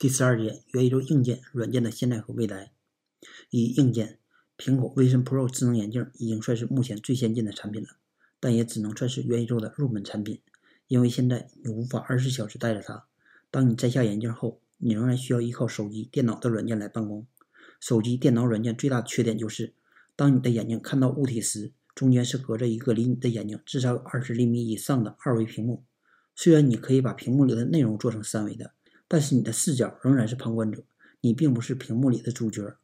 第十二节元宇宙硬件、软件的现在和未来。以硬件，苹果 Vision Pro 智能眼镜已经算是目前最先进的产品了，但也只能算是元宇宙的入门产品，因为现在你无法二十四小时戴着它。当你摘下眼镜后，你仍然需要依靠手机、电脑的软件来办公。手机、电脑软件最大的缺点就是，当你的眼睛看到物体时，中间是隔着一个离你的眼睛至少有二十厘米以上的二维屏幕。虽然你可以把屏幕里的内容做成三维的。但是你的视角仍然是旁观者，你并不是屏幕里的主角。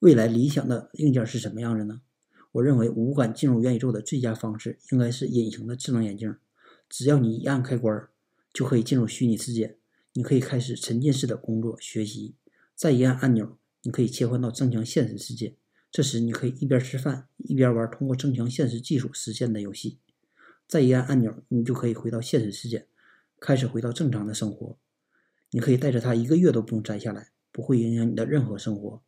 未来理想的硬件是什么样的呢？我认为无感进入元宇宙的最佳方式应该是隐形的智能眼镜。只要你一按开关，就可以进入虚拟世界，你可以开始沉浸式的工作学习。再一按按钮，你可以切换到增强现实世界。这时你可以一边吃饭一边玩通过增强现实技术实现的游戏。再一按按钮，你就可以回到现实世界，开始回到正常的生活。你可以带着它一个月都不用摘下来，不会影响你的任何生活。